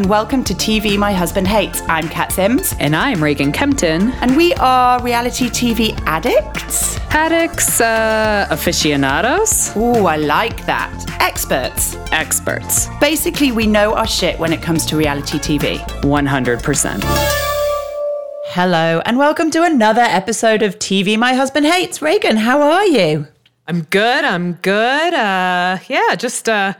and welcome to TV My Husband Hates. I'm Kat Sims. And I'm Reagan Kempton. And we are reality TV addicts. Addicts, uh, aficionados. Ooh, I like that. Experts. Experts. Basically, we know our shit when it comes to reality TV. 100%. Hello, and welcome to another episode of TV My Husband Hates. Reagan, how are you? I'm good. I'm good. Uh, yeah, just uh,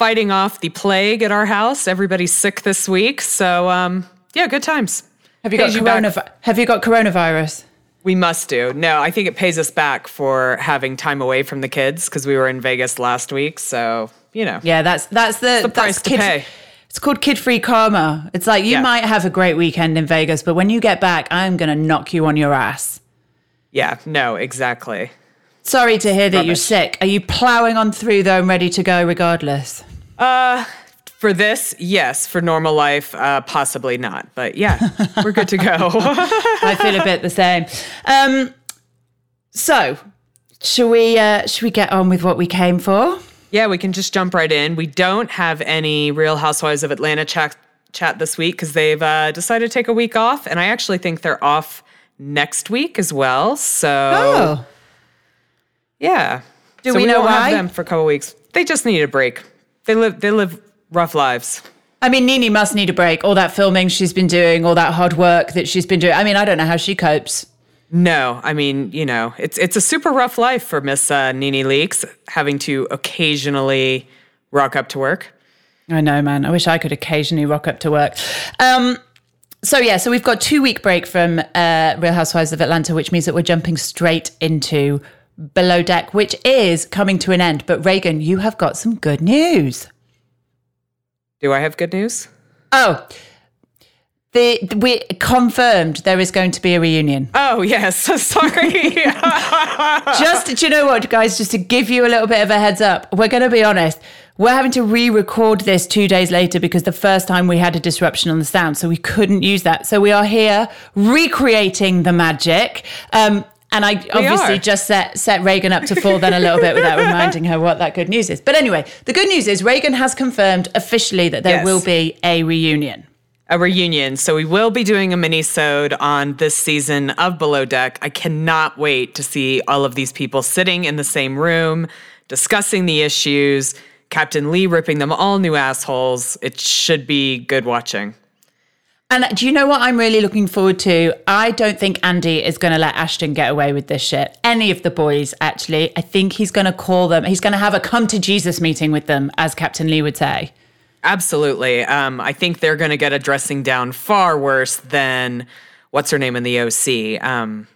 fighting off the plague at our house. Everybody's sick this week, so um, yeah, good times. Have you got coronavirus? Have you got coronavirus? We must do. No, I think it pays us back for having time away from the kids because we were in Vegas last week. So you know, yeah, that's that's the, the price that's to kid, pay. It's called kid free karma. It's like you Yeah. might have a great weekend in Vegas, but when you get back, I'm gonna knock you on your ass. Yeah, no, exactly. Sorry to hear that you're sick. Are you ploughing on through though and ready to go regardless? For this, yes. For normal life, uh, possibly not. But yeah, we're good to go. I feel a bit the same. Um, so, should we uh, should we get on with what we came for? yeah, we can just jump right in. We don't have any Real Housewives of Atlanta chat, chat this week because they've uh, decided to take a week off. And I actually think they're off next week as well. So, Oh, yeah. Do So we know won't why? Have them for a couple weeks. They just need a break. They live. They live rough lives. I mean, Nene must need a break. All that filming she's been doing, all that hard work that she's been doing. I mean, I don't know how she copes. No, I mean, you know, it's it's a super rough life for Miss uh, Nene Leakes, having to occasionally rock up to work. I know, man. I wish I could occasionally rock up to work. Um, so yeah, so we've got two week break from uh, Real Housewives of Atlanta, which means that we're jumping straight into Below Deck, which is coming to an end. But Reagan, you have got some good news. Do I have good news? Oh, the we confirmed there is going to be a reunion. Oh yes, sorry. just do you know what, guys? Just to give you a little bit of a heads up, we're going to be honest. We're having to re-record this two days later because the first time we had a disruption on the sound, so we couldn't use that. So we are here recreating the magic. Um, and I obviously are. just set set Reagan up to fall then a little bit without reminding her what that good news is. But anyway, the good news is Reagan has confirmed officially that there Yes. will be a reunion. a reunion. So we will be doing a mini-sode on this season of Below Deck. I cannot wait to see all of these people sitting in the same room, discussing the issues. Captain Lee ripping them all new assholes. It should be good watching. And do you know what I'm really looking forward to? I don't think Andy is going to let Ashton get away with this shit. Any of the boys, actually. I think he's going to call them, he's going to have a come to Jesus meeting with them, as Captain Lee would say. Absolutely. Um, I think they're going to get a dressing down far worse than what's her name in the OC. Um,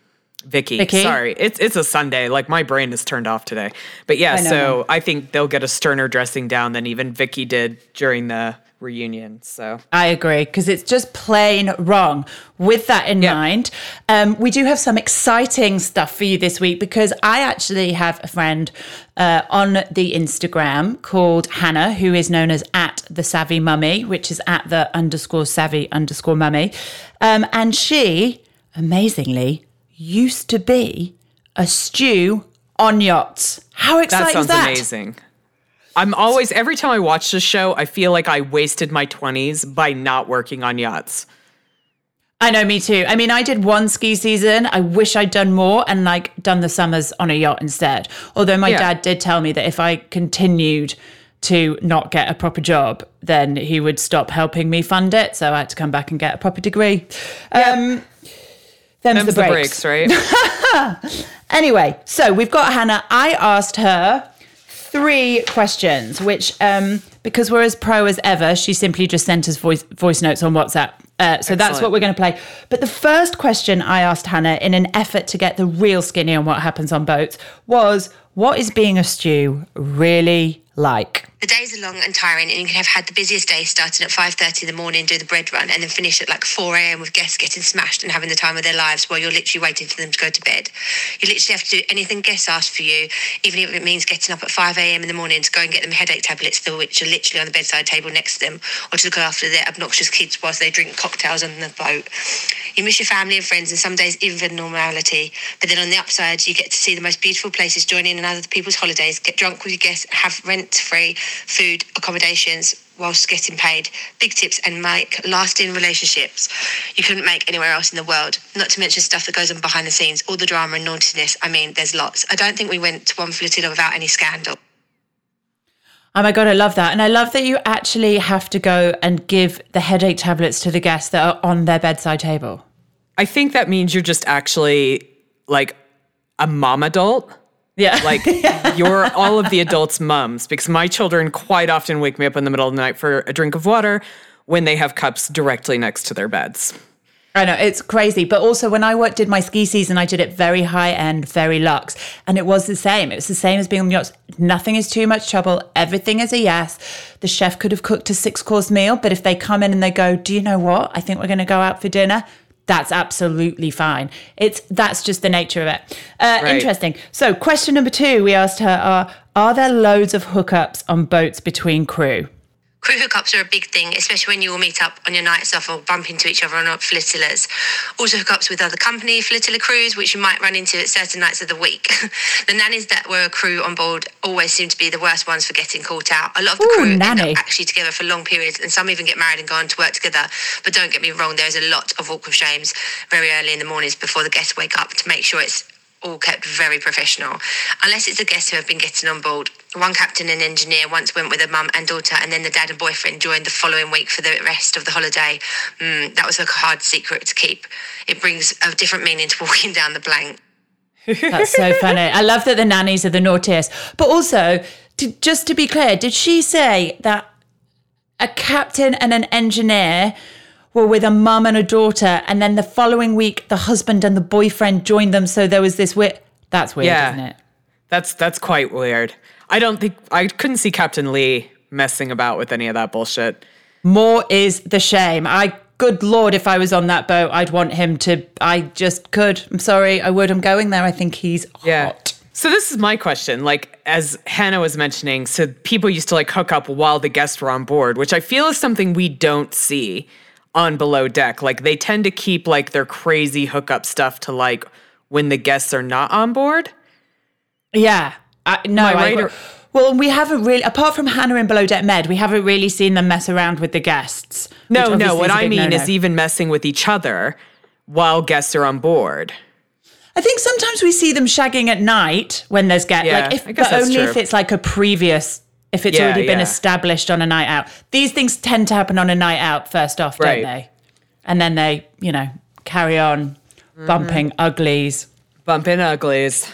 Vicki. Vicki? Sorry, it's it's a Sunday. Like my brain is turned off today. But yeah, I so I think they'll get a sterner dressing down than even Vicki did during the reunion. So I agree, because it's just plain wrong. With that in Yeah. mind, um, we do have some exciting stuff for you this week because I actually have a friend uh, on the Instagram called Hannah, who is known as at the Savvy Mummy, which is at the underscore savvy underscore mummy. Um, and she, amazingly, used to be a stew on yachts. How exciting that sounds is that? amazing. I'm always every time I watch this show, I feel like I wasted my 20s by not working on yachts. I know, me too. I mean, I did one ski season. I wish I'd done more and like done the summers on a yacht instead. Although my Yeah. dad did tell me that if I continued to not get a proper job, then he would stop helping me fund it. So I had to come back and get a proper degree. Um, them's, Them's the the breaks. breaks, right? Anyway, so we've got Hannah. I asked her three questions, which, um, because we're as pro as ever, she simply just sent us voice voice notes on WhatsApp. Uh, so that's what we're going to play. But the first question I asked Hannah, in an effort to get the real skinny on what happens on boats, was, "What is being a stew really like?" The days are long and tiring, and you can have had the busiest day starting at 5.30 in the morning, do the bread run, and then finish at like 4 a.m. with guests getting smashed and having the time of their lives while you're literally waiting for them to go to bed. You literally have to do anything guests ask for you, even if it means getting up at 5 a.m. in the morning to go and get them headache tablets, which are literally on the bedside table next to them, or to look after their obnoxious kids whilst they drink cocktails on the boat. You miss your family and friends, and some days even for normality. But then on the upside, you get to see the most beautiful places, join in on other people's holidays, get drunk with your guests, have rent-free food, accommodations, whilst getting paid. Big tips and make lasting relationships you couldn't make anywhere else in the world. Not to mention stuff that goes on behind the scenes, all the drama and naughtiness. I mean, there's lots. I don't think we went to one flotilla without any scandal. Oh my God, I love that. And I love that you actually have to go and give the headache tablets to the guests that are on their bedside table. I think that means you're just actually like a mom adult. Yeah. Like you're all of the adults' mums because my children quite often wake me up in the middle of the night for a drink of water when they have cups directly next to their beds. I know it's crazy, but also when I worked, did my ski season, I did it very high end, very luxe, and it was the same. It was the same as being on yachts. Nothing is too much trouble. Everything is a yes. The chef could have cooked a six course meal, but if they come in and they go, "Do you know what? I think we're going to go out for dinner." That's absolutely fine. It's that's just the nature of it. Uh, Right. Interesting. So, question number two, we asked her: Are are there loads of hookups on boats between crew? Crew hookups are a big thing, especially when you all meet up on your nights off or bump into each other on flotillas. Also, hookups with other company flotilla crews, which you might run into at certain nights of the week. the nannies that were a crew on board always seem to be the worst ones for getting caught out. A lot of the Ooh, crew end up actually together for long periods, and some even get married and go on to work together. But don't get me wrong, there's a lot of awkward shames very early in the mornings before the guests wake up to make sure it's all kept very professional. Unless it's the guests who have been getting on board. One captain and engineer once went with a mum and daughter, and then the dad and boyfriend joined the following week for the rest of the holiday. Mm, that was a hard secret to keep. It brings a different meaning to walking down the blank. That's so funny. I love that the nannies are the naughtiest. But also, to, just to be clear, did she say that a captain and an engineer were with a mum and a daughter, and then the following week the husband and the boyfriend joined them? So there was this weird. That's weird, Yeah. isn't it? That's that's quite weird. I don't think I couldn't see Captain Lee messing about with any of that bullshit. More is the shame. I, good lord, if I was on that boat, I'd want him to. I just could. I'm sorry, I would. I'm going there. I think he's hot. So this is my question. Like as Hannah was mentioning, so people used to like hook up while the guests were on board, which I feel is something we don't see on below deck. Like they tend to keep like their crazy hookup stuff to like when the guests are not on board. Yeah. I, no, I I right or- well, we haven't really, apart from Hannah and Below Deck Med, we haven't really seen them mess around with the guests. No, no. What What is a I mean no-no. is even messing with each other while guests are on board. I think sometimes we see them shagging at night when there's get Yeah, like if but only true. if it's like a previous if it's Yeah, already been yeah. established on a night out. These things tend to happen on a night out first off, Right. don't they? And then they, you know, carry on Mm-hmm. bumping uglies. Bumping uglies.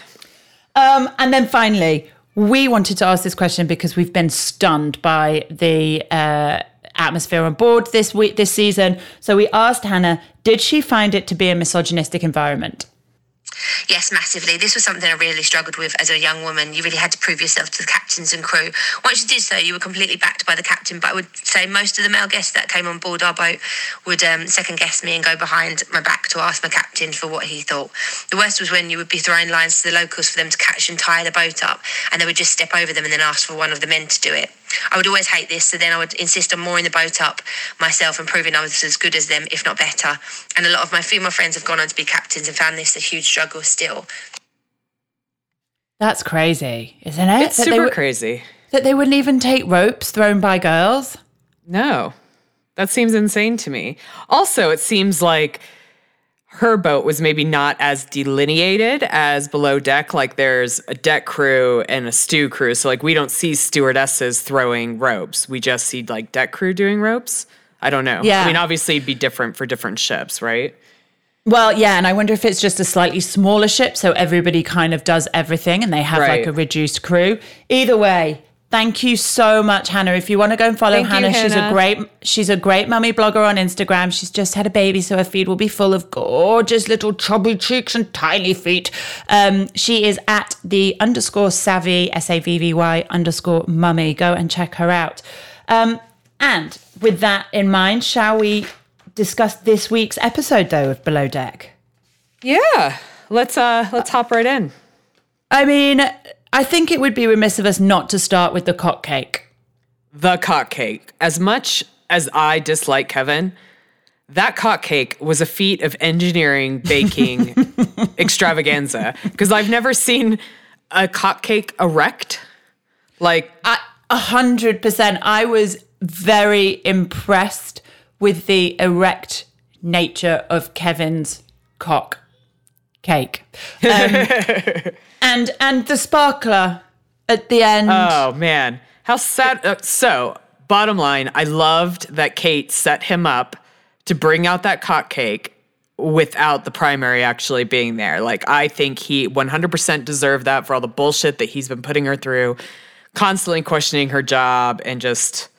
Um, and then finally, we wanted to ask this question because we've been stunned by the uh, atmosphere on board this week, this season. So we asked Hannah, did she find it to be a misogynistic environment? Yes, massively. This was something I really struggled with as a young woman. You really had to prove yourself to the captains and crew. Once you did so, you were completely backed by the captain. But I would say most of the male guests that came on board our boat would um, second guess me and go behind my back to ask my captain for what he thought. The worst was when you would be throwing lines to the locals for them to catch and tie the boat up, and they would just step over them and then ask for one of the men to do it. I would always hate this, so then I would insist on mooring the boat up myself and proving I was as good as them, if not better. And a lot of my female friends have gone on to be captains and found this a huge struggle still. That's crazy, isn't it? It's that, they super would- crazy. that they wouldn't even take ropes thrown by girls. No, that seems insane to me. Also, it seems like her boat was maybe not as delineated as below deck. Like there's a deck crew and a stew crew. So, like, we don't see stewardesses throwing ropes. We just see like deck crew doing ropes. I don't know. Yeah. I mean, obviously, it'd be different for different ships, right? Well, yeah, and I wonder if it's just a slightly smaller ship, so everybody kind of does everything and they have Right. like a reduced crew. Either way, thank you so much, Hannah. If you want to go and follow Thank you, Hannah, she's a great she's a great mummy blogger on Instagram. She's just had a baby, so her feed will be full of gorgeous little chubby cheeks and tiny feet. Um, she is at the underscore savvy S A V V Y underscore mummy. Go and check her out. Um, and with that in mind, shall we discuss this week's episode though of Below Deck? Yeah. Let's uh let's hop right in. I mean, I think it would be remiss of us not to start with the cock cake. The cock cake. As much as I dislike Kevin, that cock cake was a feat of engineering baking extravaganza because I've never seen a cock cake erect. Like, A hundred percent. I was very impressed with the erect nature of Kevin's cock cake. Um, and and the sparkler at the end. Oh man, how sad! Uh, so, bottom line, I loved that Kate set him up to bring out that cock cake without the primary actually being there. Like, I think he 100% deserved that for all the bullshit that he's been putting her through, constantly questioning her job and just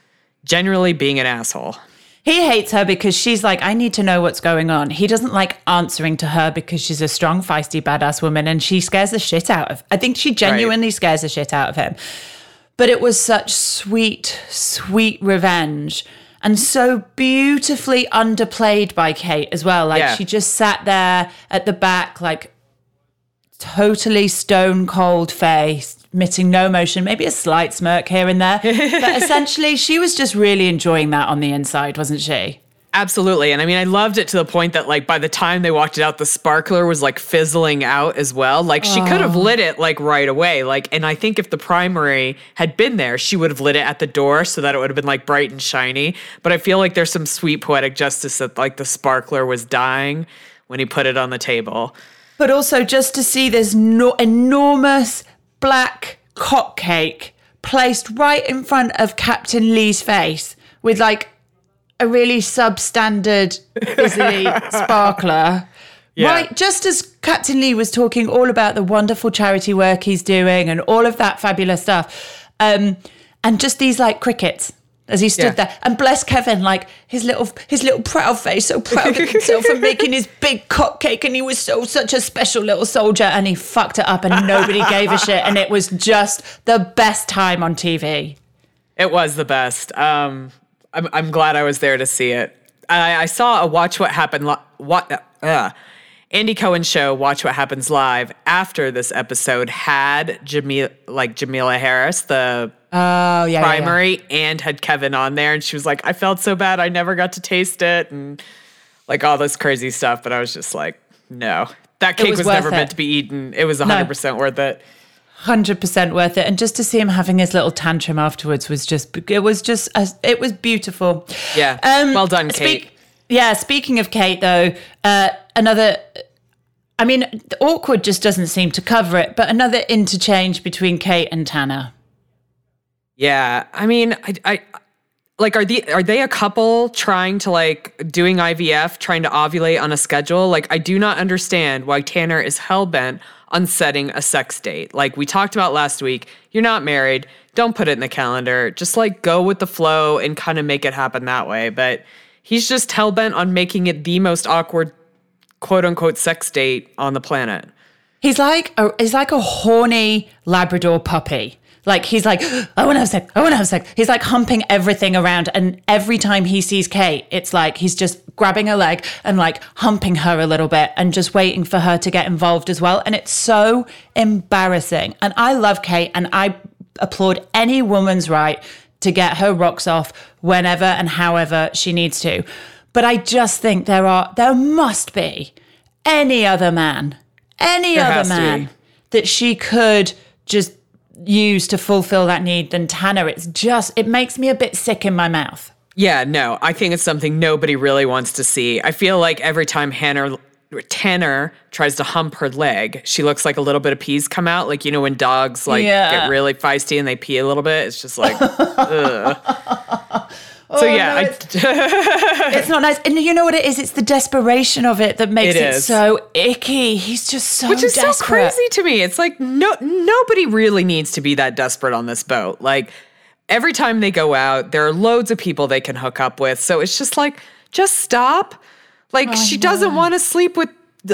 generally being an asshole. He hates her because she's like, I need to know what's going on. He doesn't like answering to her because she's a strong, feisty, badass woman and she scares the shit out of. I think she genuinely right. scares the shit out of him. But it was such sweet, sweet revenge and so beautifully underplayed by Kate as well. Like yeah. she just sat there at the back, like totally stone cold face, emitting no emotion, maybe a slight smirk here and there. but essentially, she was just really enjoying that on the inside, wasn't she? Absolutely. And I mean, I loved it to the point that, like, by the time they walked it out, the sparkler was like fizzling out as well. Like, she oh. could have oh. lit it like right away. Like, and I think if the primary had been there, she would have lit it at the door so that it would have been like bright and shiny. But I feel like there's some sweet poetic justice that, like, the sparkler was dying when he put it on the table. But also, just to see this no- enormous black cock cake placed right in front of Captain Lee's face with like a really substandard fizzly sparkler. Yeah. Right, just as Captain Lee was talking all about the wonderful charity work he's doing and all of that fabulous stuff. Um, and just these like crickets as he stood yeah. there. And bless Kevin, like his little his little proud face, so proud of himself for making his big cupcake, and he was so such a special little soldier, and he fucked it up, and nobody gave a shit, and it was just the best time on TV. It was the best. Um, I'm I'm glad I was there to see it. I, I saw a Watch What Happened. What. Uh, Andy Cohen show Watch What Happens Live after this episode had Jamil like Jamila Harris, the oh yeah primary, yeah, yeah. and had Kevin on there, and she was like, I felt so bad, I never got to taste it, and like all this crazy stuff. But I was just like, no, that cake was, was never it. meant to be eaten. It was 100 no. percent worth it. Hundred percent worth it, and just to see him having his little tantrum afterwards was just it was just it was beautiful. Yeah, um, well done, Kate. Speak, yeah, speaking of Kate, though, uh, another. I mean, awkward just doesn't seem to cover it, but another interchange between Kate and Tanner. Yeah, I mean, I, I like are the are they a couple trying to like doing IVF, trying to ovulate on a schedule? Like, I do not understand why Tanner is hell bent on setting a sex date. Like we talked about last week, you're not married. Don't put it in the calendar. Just like go with the flow and kind of make it happen that way. But he's just hell bent on making it the most awkward quote unquote sex date on the planet. He's like a, he's like a horny Labrador puppy. Like he's like, oh, I want to have sex. I want to have sex. He's like humping everything around, and every time he sees Kate, it's like he's just grabbing her leg and like humping her a little bit, and just waiting for her to get involved as well. And it's so embarrassing. And I love Kate, and I applaud any woman's right to get her rocks off whenever and however she needs to. But I just think there are there must be any other man, any there other man that she could just use to fulfill that need than Tanner. It's just it makes me a bit sick in my mouth. Yeah, no, I think it's something nobody really wants to see. I feel like every time Hannah Tanner tries to hump her leg, she looks like a little bit of peas come out. Like, you know, when dogs like yeah. get really feisty and they pee a little bit, it's just like, ugh. Oh, so yeah, no, it's, it's, not nice. And you know what it is? It's the desperation of it that makes it, it so icky. He's just so Which is desperate. so crazy to me. It's like no nobody really needs to be that desperate on this boat. Like every time they go out, there are loads of people they can hook up with. So it's just like just stop like oh, she doesn't want to sleep with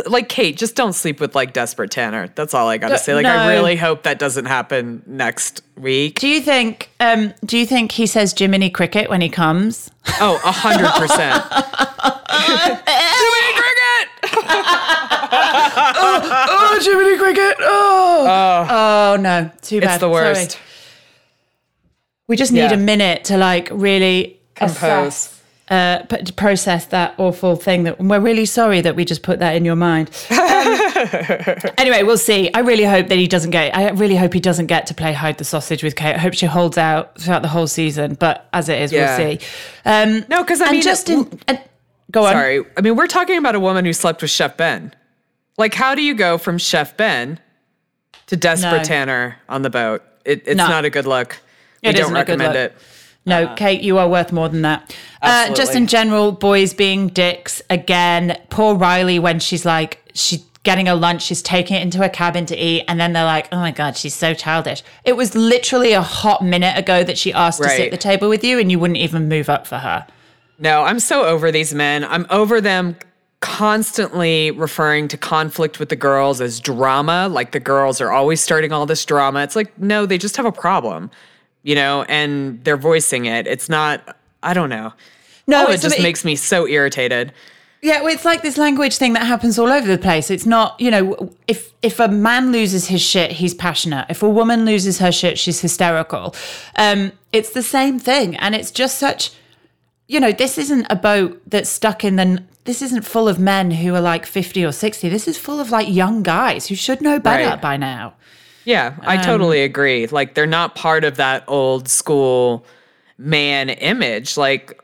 like Kate, just don't sleep with like desperate Tanner. That's all I got to say. Like no. I really hope that doesn't happen next week. Do you think um do you think he says Jiminy Cricket when he comes? Oh, a hundred percent. Jiminy Cricket! oh, oh, Jiminy Cricket! Oh. oh, oh no, too bad. It's the worst. Sorry. We just need yeah. a minute to like really compose. Assess uh, process that awful thing that we're really sorry that we just put that in your mind. Um, anyway, we'll see. I really hope that he doesn't get. I really hope he doesn't get to play hide the sausage with Kate. I hope she holds out throughout the whole season. But as it is, Yeah. we'll see. Um, No, 'cause I mean, Justin, and, go on. Sorry. I mean, we're talking about a woman who slept with Chef Ben. Like, how do you go from Chef Ben to Desperate No. Tanner on the boat? It, it's No. not a good look. We don't isn't a good recommend it. No, Kate, you are worth more than that. Uh, just in general, boys being dicks again. Poor Riley when she's like, she's getting her lunch, she's taking it into her cabin to eat, and then they're like, oh my God, she's so childish. It was literally a hot minute ago that she asked to sit at the table with you, and you wouldn't even move up for her. No, I'm so over these men. I'm over them constantly referring to conflict with the girls as drama. Like the girls are always starting all this drama. It's like, no, they just have a problem, you know, and they're voicing it. It's not, I don't know. No, Oh, it just makes me so irritated. Yeah, well, it's like this language thing that happens all over the place. It's not, you know, if if a man loses his shit, he's passionate. If a woman loses her shit, she's hysterical. Um, it's the same thing, and it's just such, you know, this isn't a boat that's stuck in the. This isn't full of men who are like fifty or sixty. This is full of like young guys who should know better Right. by now. Yeah, I Um, totally agree. Like they're not part of that old school man image. Like,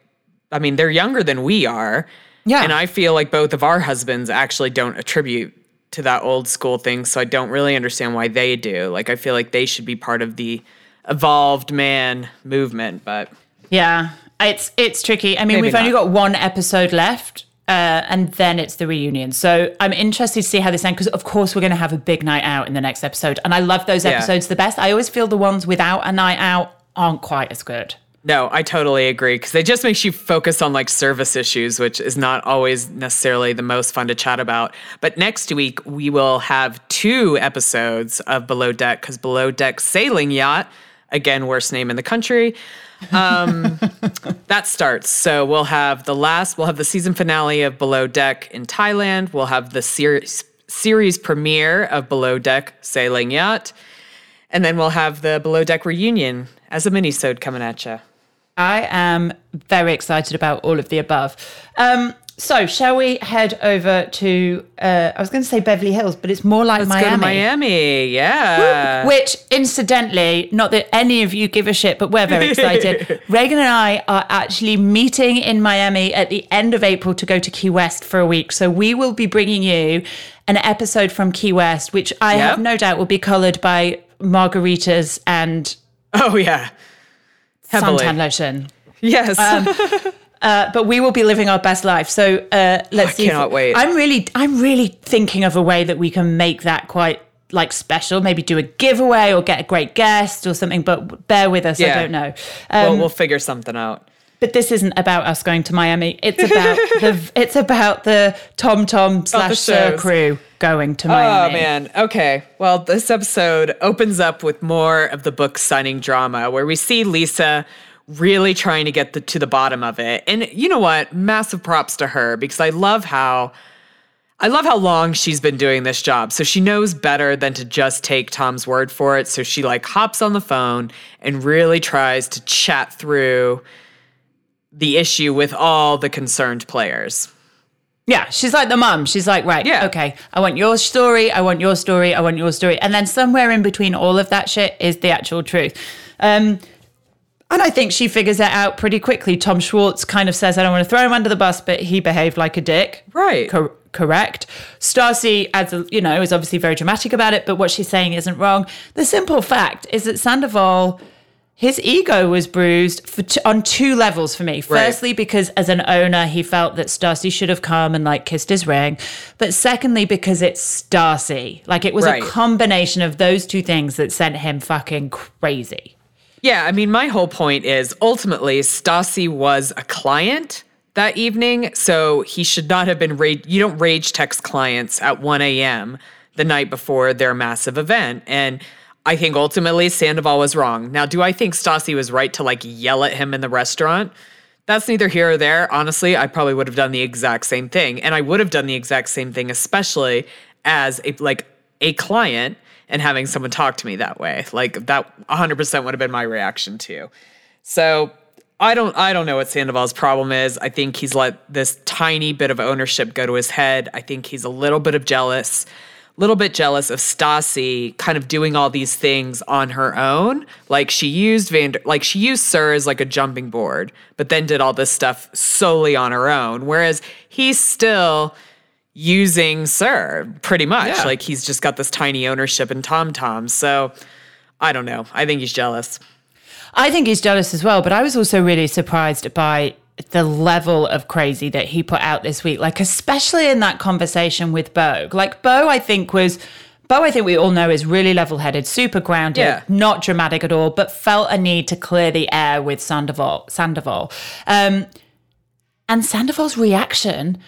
I mean, they're younger than we are. Yeah. And I feel like both of our husbands actually don't attribute to that old school thing. So I don't really understand why they do. Like, I feel like they should be part of the evolved man movement. But Yeah, it's it's tricky. I mean, Maybe we've only got one episode left, uh, and then it's the reunion. So I'm interested to see how this ends because, of course, we're going to have a big night out in the next episode, and I love those Yeah. episodes the best. I always feel the ones without a night out aren't quite as good. no, I totally agree because it just makes you focus on like service issues, which is not always necessarily the most fun to chat about. But next week, we will have two episodes of Below Deck because Below Deck Sailing Yacht, again, worst name in the country, um, that starts. So we'll have the last, we'll have the season finale of Below Deck in Thailand. We'll have the series series premiere of Below Deck Sailing Yacht. And then we'll have the Below Deck reunion as a mini-sode coming at you. I am very excited about all of the above. Um, so, shall we head over to? Uh, I was going to say Beverly Hills, but it's more like Let's Miami. go to Miami. Yeah. Which, incidentally, not that any of you give a shit, but we're very excited. Reagan and I are actually meeting in Miami at the end of April to go to Key West for a week. So we will be bringing you an episode from Key West, which I have no doubt will be coloured by margaritas and Oh yeah. Heavily. suntan lotion. Yes. Uh, but we will be living our best life. So uh, let's I see. if- cannot wait. I'm really, I'm really thinking of a way that we can make that quite like special. Maybe do a giveaway or get a great guest or something. But bear with us. I don't know. well, Um, we'll figure something out. but this isn't about us going to Miami. It's about the. It's about the TomTom slash SUR crew going to Miami. Oh man. Okay. Well, this episode opens up with more of the book signing drama where we see Lisa really trying to get the, to the bottom of it. And you know what? Massive props to her because I love how I love how long she's been doing this job. So she knows better than to just take Tom's word for it. So she like hops on the phone and really tries to chat through the issue with all the concerned players. Yeah, she's like the mum. She's like, right, Yeah. okay, I want your story, I want your story, I want your story. And then somewhere in between all of that shit is the actual truth. Um, and I think she figures it out pretty quickly. Tom Schwartz kind of says, I don't want to throw him under the bus, but he behaved like a dick. Right. Cor- correct. Stassi adds, a, you know, is obviously very dramatic about it, but what she's saying isn't wrong. The simple fact is that Sandoval, his ego was bruised for t- on two levels for me. Firstly, because as an owner, he felt that Stassi should have come and like kissed his ring. But secondly, because it's Stassi. Like it was Right. a combination of those two things that sent him fucking crazy. Yeah, I mean, my whole point is ultimately Stassi was a client that evening, so he should not have been rage. You don't rage text clients at 1 a.m. the night before their massive event. And I think ultimately Sandoval was wrong. Now, do I think Stassi was right to like yell at him in the restaurant? That's neither here or there. Honestly, I probably would have done the exact same thing. And I would have done the exact same thing, especially as a like a client and having someone talk to me that way. Like that 100% would have been my reaction too. So I don't I don't know what Sandoval's problem is. I think he's let this tiny bit of ownership go to his head. I think he's a little bit of jealous, little bit jealous of Stassi kind of doing all these things on her own. Like she used Vander like she used SUR as like a jumping board, but then did all this stuff solely on her own. Whereas he's still using SUR pretty much. Yeah. Like he's just got this tiny ownership in TomTom. So I don't know. I think he's jealous. I think he's jealous as well, but I was also really surprised by the level of crazy that he put out this week, like especially in that conversation with Beau. Like Beau, I think was Beau, I think we all know is really level headed, super grounded, Yeah. not dramatic at all, but felt a need to clear the air with Sandoval. Sandoval. Um, and Sandoval's reaction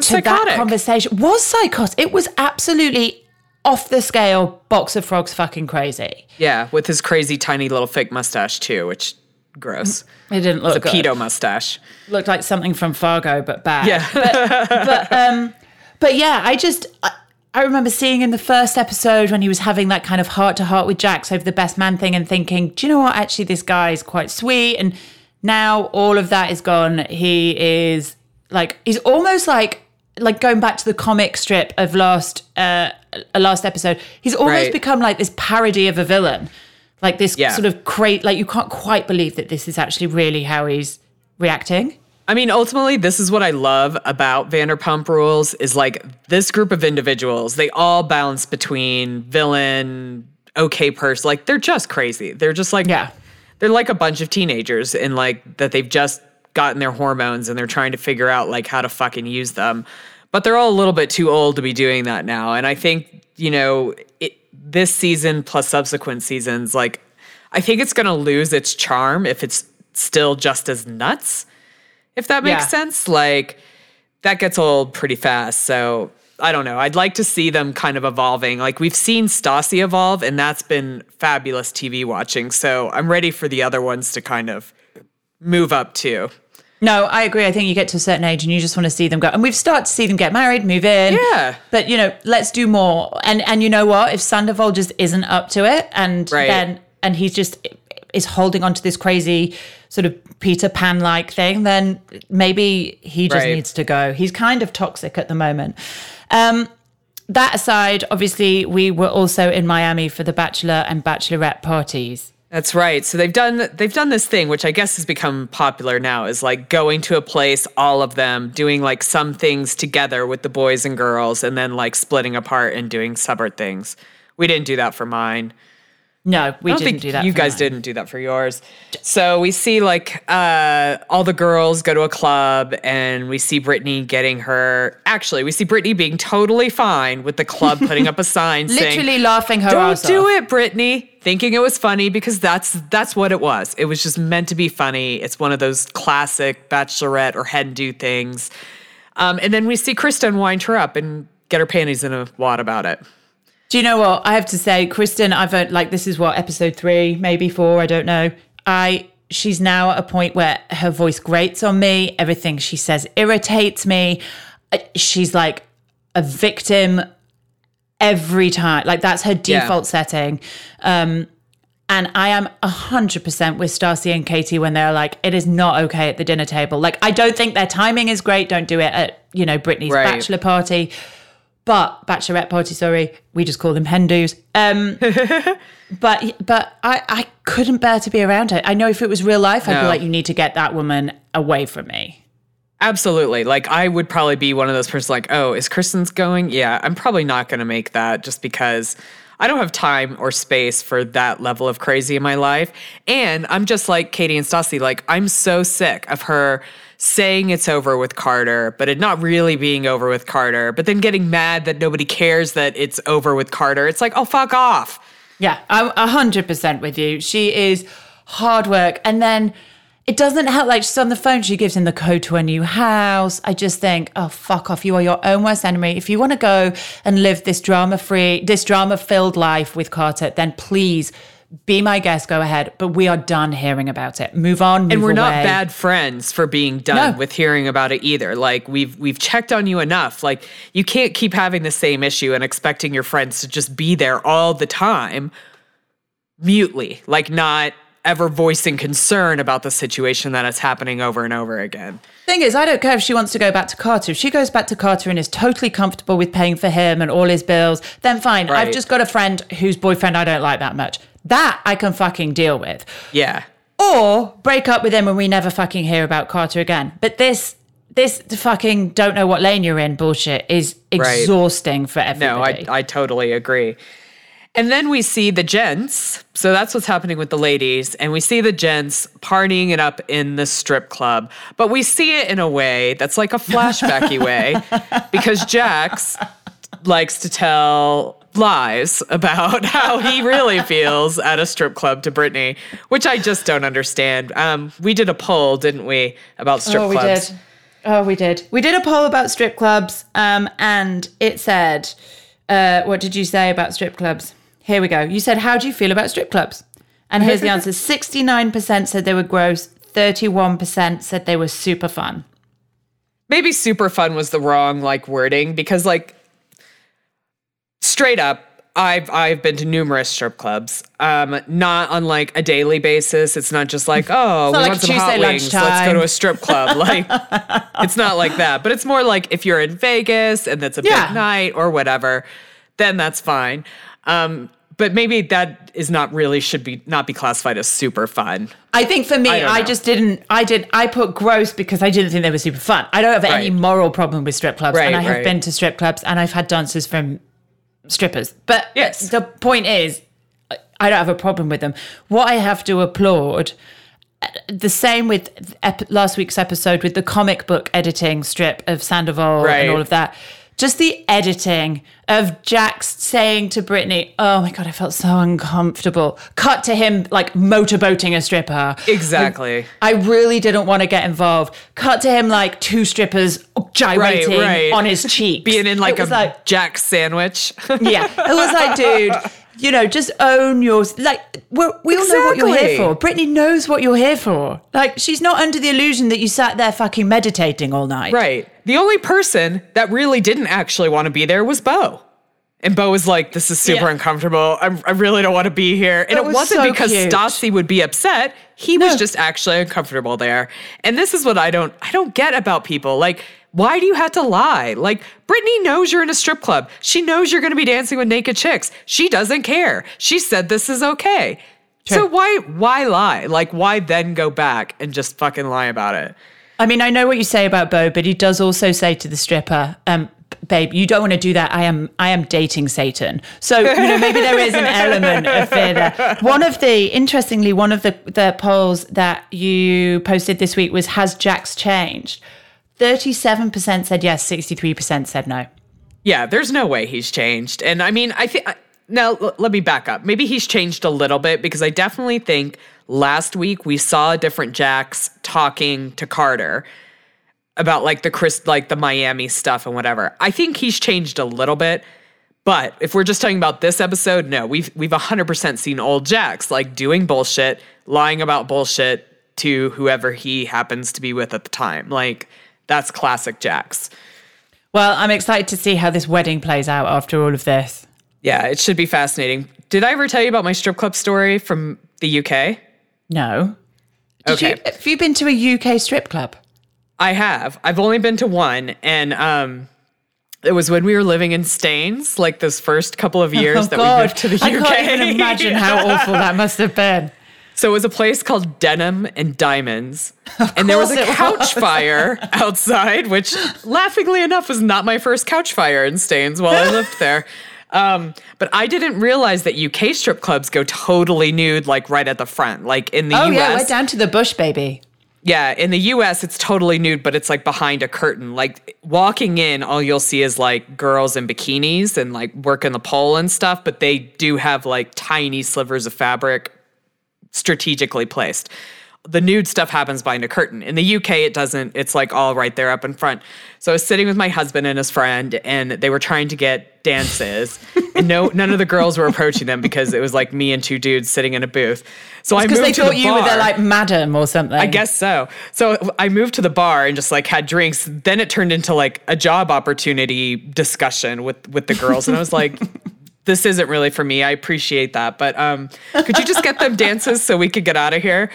to that conversation was psychotic. It was absolutely off the scale, box of frogs fucking crazy. Yeah, with his crazy tiny little fake mustache too, which gross. It didn't look It's a good. pedo mustache. looked like something from Fargo, but bad. Yeah. but um, but yeah, I just I, I remember seeing in the first episode when he was having that kind of heart to heart with Jax over the best man thing, and thinking, do you know what? Actually, this guy is quite sweet, and now all of that is gone. He is like he's almost like like going back to the comic strip of last uh a last episode. He's almost Right. become like this parody of a villain. Like this Yeah. sort of crate, like you can't quite believe that this is actually really how he's reacting. I mean, ultimately, this is what I love about Vanderpump Rules is like this group of individuals, they all balance between villain, okay person. Like they're just crazy. They're just like Yeah. they're like a bunch of teenagers and like that they've just gotten their hormones and they're trying to figure out like how to fucking use them. But they're all a little bit too old to be doing that now. And I think, you know, it, this season plus subsequent seasons, like I think it's going to lose its charm if it's still just as nuts. If that makes Yeah. sense, like that gets old pretty fast. So I don't know. I'd like to see them kind of evolving. Like we've seen Stassi evolve, and that's been fabulous TV watching. So I'm ready for the other ones to kind of move up too. No, I agree. I think you get to a certain age and you just want to see them go. And we've started to see them get married, move in. Yeah. But you know, let's do more. And and you know what? If Sandoval just isn't up to it, and Right. then and he's just is holding on to this crazy sort of Peter Pan like thing, then maybe he just Right. needs to go. He's kind of toxic at the moment. Um, that aside, obviously, we were also in Miami for the bachelor and bachelorette parties. That's right. So they've done they've done this thing which I guess has become popular now is like going to a place all of them doing like some things together with the boys and girls and then like splitting apart and doing separate things. We didn't do that for mine. No, we didn't think do that. You guys mine. didn't do that for yours. So we see like uh, all the girls go to a club, and we see Brittany getting her. Actually, we see Brittany being totally fine with the club putting up a sign saying, Literally laughing her "Don't do off. it, Brittany." Thinking it was funny because that's that's what it was. It was just meant to be funny. It's one of those classic bachelorette or hen do things. Um, and then we see Kristen wind her up and get her panties in a wad about it. Do you know what I have to say, Kristen? I've uh, like this is what episode three, maybe four. I don't know. I she's now at a point where her voice grates on me. Everything she says irritates me. Uh, She's like a victim every time. Like that's her Yeah. default setting. Um, and I am 100% with Stassi and Katie when they're like, it is not okay at the dinner table. Like, I don't think their timing is great. Don't do it at, you know, Brittany's Right. bachelor party. But, bachelorette party, sorry. We just call them hen dos. Um, but but I, I couldn't bear to be around her. I know if it was real life, I'd be like, you need to get that woman away from me. Absolutely. Like I would probably be one of those persons like, oh, is Kristen's going? Yeah, I'm probably not going to make that just because I don't have time or space for that level of crazy in my life. And I'm just like Katie and Stassi, like I'm so sick of her saying it's over with Carter, but it not really being over with Carter, but then getting mad that nobody cares that it's over with Carter. It's like, oh, fuck off. Yeah, I'm a hundred percent with you. She is hard work, and then it doesn't help. Like she's on the phone, she gives him the code to a new house. I just think, oh fuck off! You are your own worst enemy. If you want to go and live this drama free, this drama filled life with Carter, then please be my guest. Go ahead. But we are done hearing about it. Move on. Move and we're not bad friends for being done No. with hearing about it either like we've we've checked on you enough like you can't keep having the same issue and expecting your friends to just be there all the time mutely like not ever voicing concern about the situation that is happening over and over again. Thing is, I don't care if she wants to go back to Carter. If she goes back to Carter and is totally comfortable with paying for him and all his bills, then fine. Right. I've just got a friend whose boyfriend I don't like that much. That I can fucking deal with. Yeah. Or break up with him and we never fucking hear about Carter again. But this this fucking don't know what lane you're in bullshit is Right. exhausting for everybody. No. I, I totally agree. And then we see the gents. So that's what's happening with the ladies. And we see the gents partying it up in the strip club. But we see it in a way that's like a flashbacky way because Jax likes to tell lies about how he really feels at a strip club to Brittany, which I just don't understand. Um, we did a poll, didn't we, about strip oh, clubs? we did. Oh, we did. We did a poll about strip clubs, um, and it said, uh, "What did you say about strip clubs?" Here we go. You said, "How do you feel about strip clubs?" And here's the answer: sixty-nine percent said they were gross. Thirty-one percent said they were super fun. maybe super fun was the wrong like wording because like straight up I've I've been to numerous strip clubs. Um, not on like a daily basis. It's not just like, oh, we like want some Tuesday hot wings. Let's go to a strip club. Like it's not like that. But it's more like if you're in Vegas and it's a Yeah. big night or whatever, then that's fine. Um, but maybe that is not really should be not be classified as super fun. I think for me, I I, just didn't. I did. I put gross because I didn't think they were super fun. I don't have any moral problem with strip clubs, Right, and I have been to strip clubs and I've had dancers from strippers. But Yes. the point is, I don't have a problem with them. What I have to applaud. uh, The same with ep- last week's episode with the comic book editing strip of Sandoval Right. and all of that. Just the editing of Jax saying to Brittany, "Oh my god, I felt so uncomfortable." Cut to him like motorboating a stripper. Exactly. I really didn't want to get involved. Cut to him like two strippers gyrating right. on his cheek, Being in like It a like, Jax sandwich. yeah. It was like, dude, you know, just own yours. Like, we're, we all know what you're here for. Brittany knows what you're here for. Like, she's not under the illusion that you sat there fucking meditating all night. Right. The only person that really didn't actually want to be there was Beau. And Beau was like, this is super Yeah. uncomfortable. I, I really don't want to be here. And That it was wasn't so because cute. Stassi would be upset. He was just actually uncomfortable there. And this is what I don't I don't get about people. Like, why do you have to lie? Like, Brittany knows you're in a strip club. She knows you're gonna be dancing with naked chicks. She doesn't care. She said this is okay. So why why lie? Like, why then go back and just fucking lie about it? I mean, I know what you say about Beau, but he does also say to the stripper, um, babe, you don't want to do that. I am I am dating Satan. So, you know, maybe there is an element of fear there. One of the interestingly, one of the, the polls that you posted this week was has Jax changed? 37% said yes, 63% said no. Yeah, there's no way he's changed. And I mean, I think now l- let me back up. Maybe he's changed a little bit because I definitely think last week we saw different Jax talking to Carter about like the Chris like the Miami stuff and whatever. I think he's changed a little bit. But if we're just talking about this episode, no, we've we've 100% seen old Jax like doing bullshit, lying about bullshit to whoever he happens to be with at the time. Like that's classic Jax. Well, I'm excited to see how this wedding plays out after all of this. Yeah, it should be fascinating. Did I ever tell you about my strip club story from the UK? No. Did Okay. you, have you been to a UK strip club? I have. I've only been to one, and um, it was when we were living in Staines, like those first couple of years oh, that God. we moved to the UK. I can't even imagine how awful that must have been. So it was a place called Denim and Diamonds. And there was a couch was. fire outside, which laughingly enough was not my first couch fire in Staines while I lived there. Um, but I didn't realize that UK strip clubs go totally nude, like right at the front. Like in the Oh, US. yeah, we're down to the bush, baby. Yeah, in the US, it's totally nude, but it's like behind a curtain. Like walking in, all you'll see is like girls in bikinis and like working the pole and stuff, but they do have like tiny slivers of fabric strategically placed. The nude stuff happens behind a curtain. In the UK, it doesn't. It's like all right there up in front. So I was sitting with my husband and his friend, and they were trying to get dances, and no, none of the girls were approaching them because it was like me and two dudes sitting in a booth. So I Because moved they to thought the you were their like madam or something. I guess so. So I moved to the bar and just like had drinks. Then it turned into like a job opportunity discussion with with the girls, and I was like, this isn't really for me. I appreciate that, but um, could you just get them dances so we could get out of here?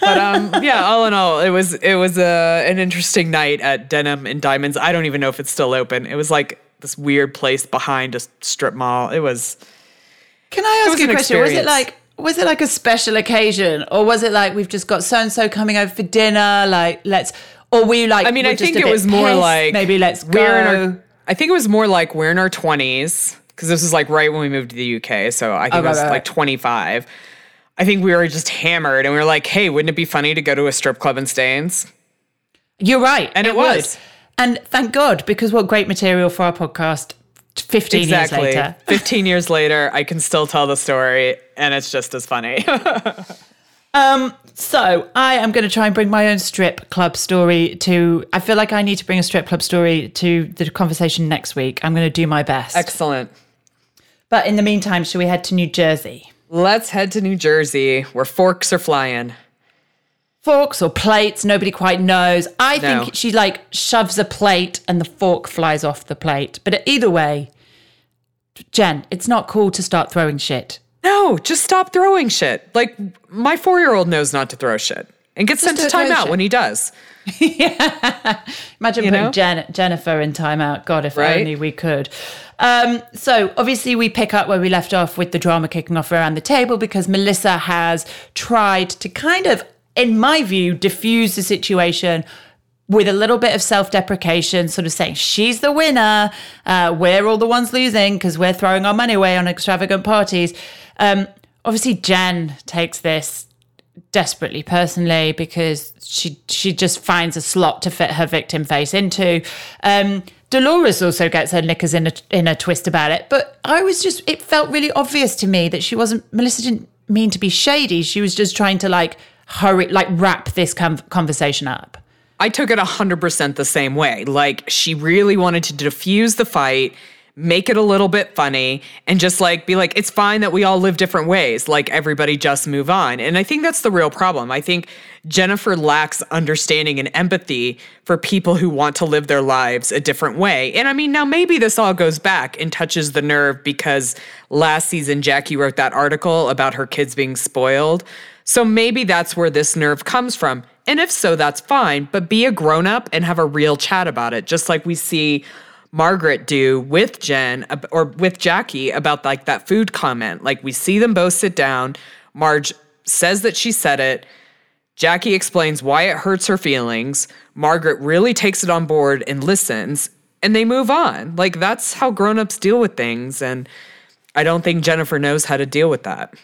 But um, yeah, all in all, it was it was a, an interesting night at Denim and Diamonds. I don't even know if it's still open. It was like this weird place behind a strip mall. It was. Can I ask you a question? Was it like was it like a special occasion, or was it like we've just got so and so coming over for dinner? Like let's, or were you like? I mean, I think it was more like maybe let's go. we're in our. I think it was more like we're in our twenties because this was like right when we moved to the UK. So I think Oh, it was right, like twenty five. I think we were just hammered, and we were like, "Hey, wouldn't it be funny to go to a strip club in Staines?" You're right, And it would. was. and thank God because what great material for our podcast. Fifteen exactly. years later, 15 years later, I can still tell the story and it's just as funny. um, So I am going to try and bring my own strip club story to. I feel like I need to bring a strip club story to the conversation next week. I'm going to do my best. Excellent. But in the meantime, should we head to New Jersey? Let's head to New Jersey where forks are flying. Forks or plates, nobody quite knows. I No. think she like shoves a plate and the fork flies off the plate. But either way, Jen, it's not cool to start throwing shit. No, just stop throwing shit. Like my four year old knows not to throw shit and gets sent to timeout when he does. Imagine You putting? Jen, Jennifer in timeout. God, if Right? only we could. Um, so obviously we pick up where we left off with the drama kicking off around the table because Melissa has tried to kind of, in my view, diffuse the situation with a little bit of self-deprecation, sort of saying she's the winner, uh, we're all the ones losing because we're throwing our money away on extravagant parties. Um, obviously, Jen takes this desperately personally because she she just finds a slot to fit her victim face into. Um, Dolores also gets her knickers in a in a twist about it, but I was just it felt really obvious to me that she wasn't Melissa didn't mean to be shady. She was just trying to like hurry like wrap this con- conversation up. I took it 100% the same way. Like, she really wanted to diffuse the fight, make it a little bit funny, and just like be like, it's fine that we all live different ways. Like, everybody just move on. And I think that's the real problem. I think Jennifer lacks understanding and empathy for people who want to live their lives a different way. And I mean, now maybe this all goes back and touches the nerve because last season Jackie wrote that article about her kids being spoiled. So maybe that's where this nerve comes from. And if so, that's fine, but be a grown up and have a real chat about it, just like we see Margaret do with Jen or with Jackie about like that food comment. Like we see them both sit down. Marge says that she said it. Jackie explains why it hurts her feelings. Margaret really takes it on board and listens, and they move on. Like that's how grown-ups deal with things and I don't think Jennifer knows how to deal with that.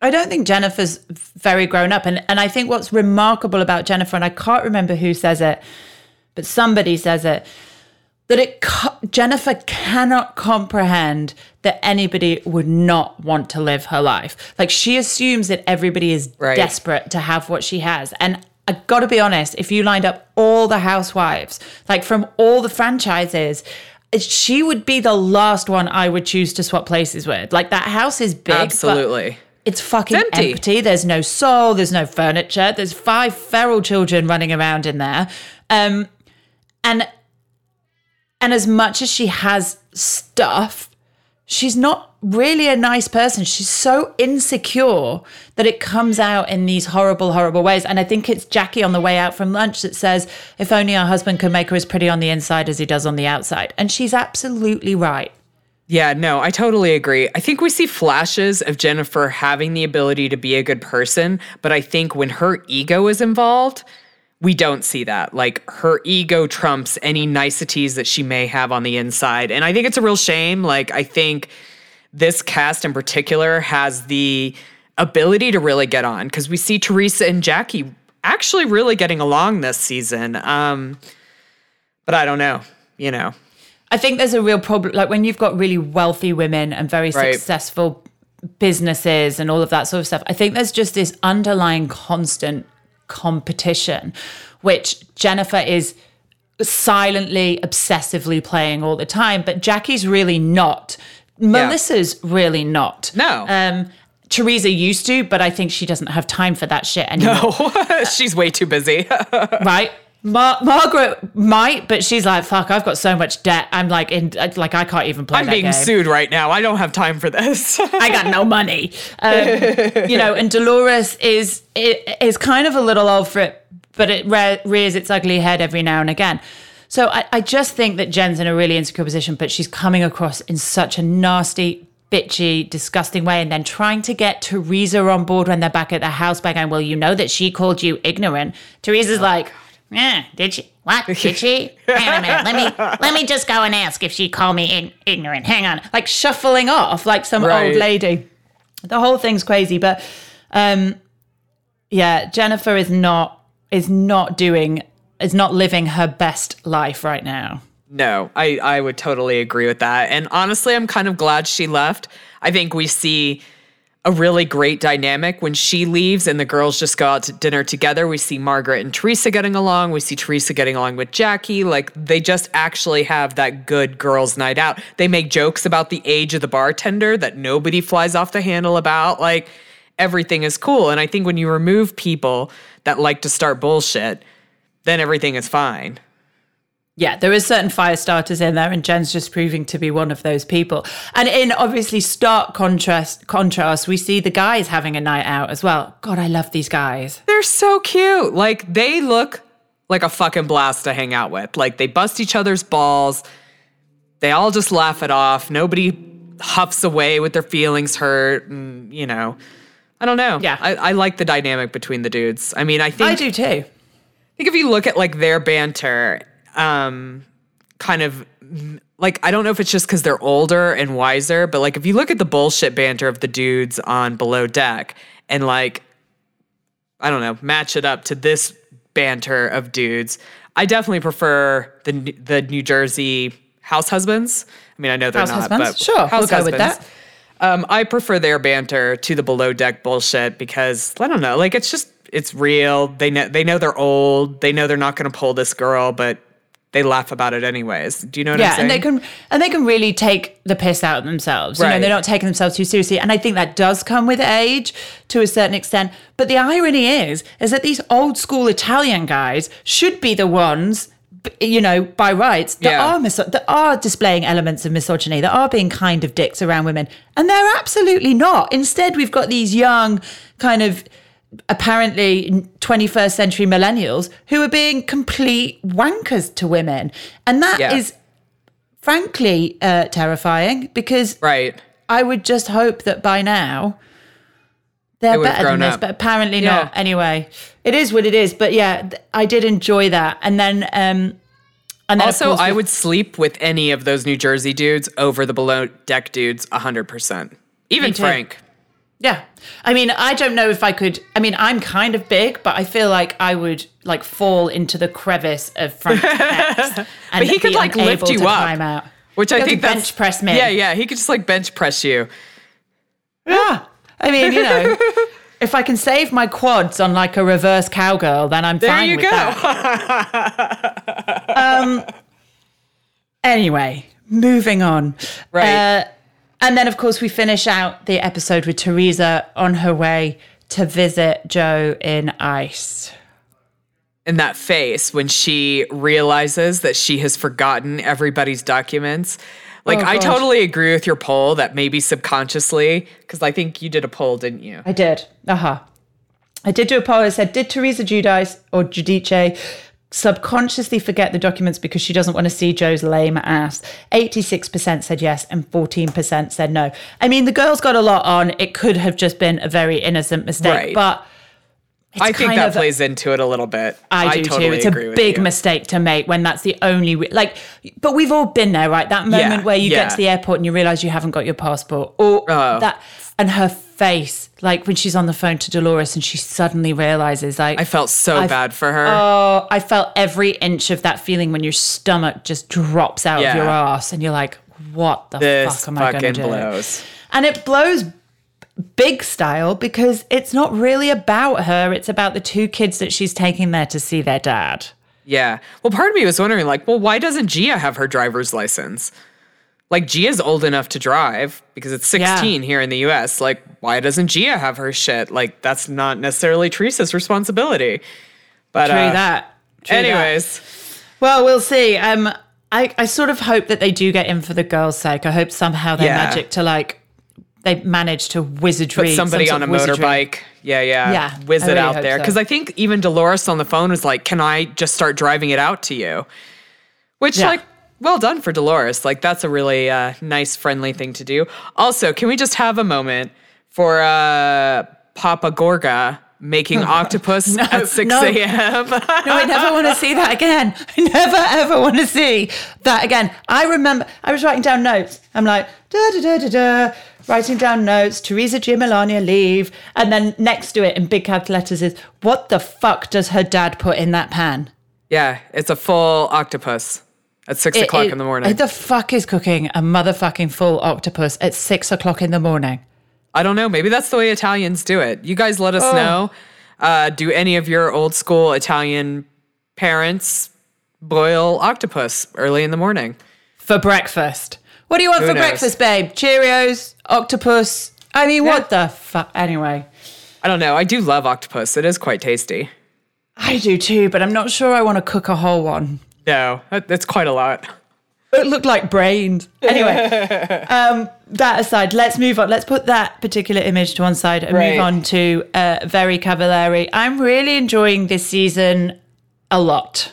I don't think Jennifer's very grown up. And, and I think what's remarkable about Jennifer, and I can't remember who says it, but somebody says it, that it co- Jennifer cannot comprehend that anybody would not want to live her life. Like she assumes that everybody is Right. desperate to have what she has. And I got to be honest, if you lined up all the housewives, like from all the franchises, she would be the last one I would choose to swap places with. Like that house is big, Absolutely. it's fucking It's empty. empty. There's no soul. There's no furniture. There's five feral children running around in there, um, and and as much as she has stuff, she's not really a nice person. She's so insecure that it comes out in these horrible, horrible ways. And I think it's Jackie on the way out from lunch that says, "If only our husband could make her as pretty on the inside as he does on the outside," and she's absolutely right. Yeah, no, I totally agree. I think we see flashes of Jennifer having the ability to be a good person, but I think when her ego is involved, we don't see that. Like her ego trumps any niceties that she may have on the inside. And I think it's a real shame. Like, I think this cast in particular has the ability to really get on because we see Teresa and Jackie actually really getting along this season. Um, but I don't know, you know. I think there's a real problem. Like when you've got really wealthy women and very Right. successful businesses and all of that sort of stuff, I think there's just this underlying constant competition, which Jennifer is silently, obsessively playing all the time. But Jackie's really not. Melissa's really not. No. Um, Teresa used to, but I think she doesn't have time for that shit anymore. No, She's way too busy. right? Mar- Margaret might, but she's like, "Fuck! I've got so much debt. I'm like in like I can't even play." I'm being game. sued right now. I don't have time for this. I got no money. Um, you know, and Dolores is is kind of a little old for it, but it re- rears its ugly head every now and again. So I, I just think that Jen's in a really insecure position, but she's coming across in such a nasty, bitchy, disgusting way, and then trying to get Teresa on board when they're back at the house by going, "Well, you know that she called you ignorant." Teresa's like. Yeah, did she? What did she? Hang on a minute. Let me let me just go and ask if she called me ig- ignorant. Hang on, like shuffling off like some Right. old lady. The whole thing's crazy, but um, yeah, Jennifer is not is not doing is not living her best life right now. No, I, I would totally agree with that. And honestly, I'm kind of glad she left. I think we see a really great dynamic when she leaves and the girls just go out to dinner together. We see Margaret and Teresa getting along. We see Teresa getting along with Jackie. Like they just actually have that good girls' night out. They make jokes about the age of the bartender that nobody flies off the handle about. Like everything is cool. And I think when you remove people that like to start bullshit, then everything is fine. Yeah, there are certain fire starters in there, and Jen's just proving to be one of those people. And in obviously stark contrast, contrast, we see the guys having a night out as well. God, I love these guys. They're so cute. Like they look like a fucking blast to hang out with. Like they bust each other's balls. They all just laugh it off. Nobody huffs away with their feelings hurt. And, you know, I don't know. Yeah. I, I like the dynamic between the dudes. I mean, I think I do too. I think if you look at like their banter, um, kind of like I don't know if it's just because they're older and wiser, but like if you look at the bullshit banter of the dudes on Below Deck and like I don't know, match it up to this banter of dudes, I definitely prefer the the New Jersey house husbands. I mean, I know they're House not, husbands? but Sure, house we'll go with husbands. Um, I prefer their banter to the below deck bullshit because I don't know, like it's just it's real. They know they know they're old. They know they're not going to pull this girl, but they laugh about it anyways. Do you know what I'm yeah, and they can and they can really take the piss out of themselves. You know, they're not taking themselves too seriously, and I think that does come with age to a certain extent. But the irony is, is that these old school Italian guys should be the ones, you know, by rights that Yeah. are that are displaying elements of misogyny, that are being kind of dicks around women, and they're absolutely not. Instead, we've got these young kind of apparently 21st century millennials who are being complete wankers to women. And that is Yeah. frankly uh, terrifying because right. I would just hope that by now they're better than this, up. but apparently Yeah. not. Anyway, it is what it is. But yeah, I did enjoy that. And then, um, and then Also, I would sleep with any of those New Jersey dudes over the below deck dudes 100%. Even too. Yeah. I mean, I don't know if I could. I mean, I'm kind of big, but I feel like I would like fall into the crevice of Frank's pecs and But he could, like, lift you up, out. Which I think that's bench press me. Yeah, yeah. He could just like bench press you. Yeah. I mean, you know, if I can save my quads on like a reverse cowgirl, then I'm There fine you with go. that. Um, Anyway, moving on. Right. Uh, and then, of course, we finish out the episode with Teresa on her way to visit Joe in ICE. in that face when she realizes that she has forgotten everybody's documents. Like, Oh, I totally agree with your poll that maybe subconsciously, because I think you did a poll, didn't you? I did. Uh huh. I did do a poll. I said, did Teresa Giudice or Giudice subconsciously forget the documents because she doesn't want to see Joe's lame ass? 86% said yes and 14% said no. I mean, the girl's got a lot on. It could have just been a very innocent mistake, Right. but I think that of- plays into it a little bit. I do totally too. It's a big you. mistake to make when that's the only re- like. But we've all been there, right? That moment Yeah, where you yeah. get to the airport and you realize you haven't got your passport, or Oh. that, and her face, like when she's on the phone to Dolores and she suddenly realizes, like, I felt so I've- bad for her. oh, I felt every inch of that feeling when your stomach just drops out of your ass and you're like, what the this fuck am I going to do? blows. And it blows big style because it's not really about her. It's about the two kids that she's taking there to see their dad. Yeah. Well, part of me was wondering, like, well, why doesn't Gia have her driver's license? Like, Gia's old enough to drive because it's 16 here in the US. Like, why doesn't Gia have her shit? Like, that's not necessarily Teresa's responsibility. But True uh, that. True that. Anyways, Well, we'll see. Um, I, I sort of hope that they do get in for the girls' sake. I hope somehow they Yeah. magic to like they manage to wizardry put somebody some on a wizardry. motorbike. Yeah, yeah. Yeah, Wizard really out there. so. Because I think even Dolores on the phone was like, Can I just start driving it out to you? Which, Yeah. like, well done for Dolores. Like, that's a really uh, nice, friendly thing to do. Also, can we just have a moment for uh, Papa Gorga making octopus at 6 no. a.m.? No, I never want to see that again. I never ever want to see that again. I remember I was writing down notes. I'm like da da da da da, writing down notes. Teresa G. Milania leave, and then next to it in big capital letters is what the fuck does her dad put in that pan? yeah, it's a full octopus at 6 It- o'clock it- in the morning. Who the fuck is cooking a motherfucking full octopus at six o'clock in the morning? I don't know. Maybe that's the way Italians do it. You guys let us Oh. know. Uh, do any of your old school Italian parents boil octopus early in the morning? For breakfast. What do you want Who for knows? breakfast, babe? Cheerios, octopus. I mean, what the fuck? Anyway, I don't know. I do love octopus. It is quite tasty. I do too, but I'm not sure I want to cook a whole one. No, that- that's quite a lot. It looked like brains. Anyway, um, that aside, let's move on. Let's put that particular image to one side and Right. move on to uh, Very Cavallari. I'm really enjoying this season a lot.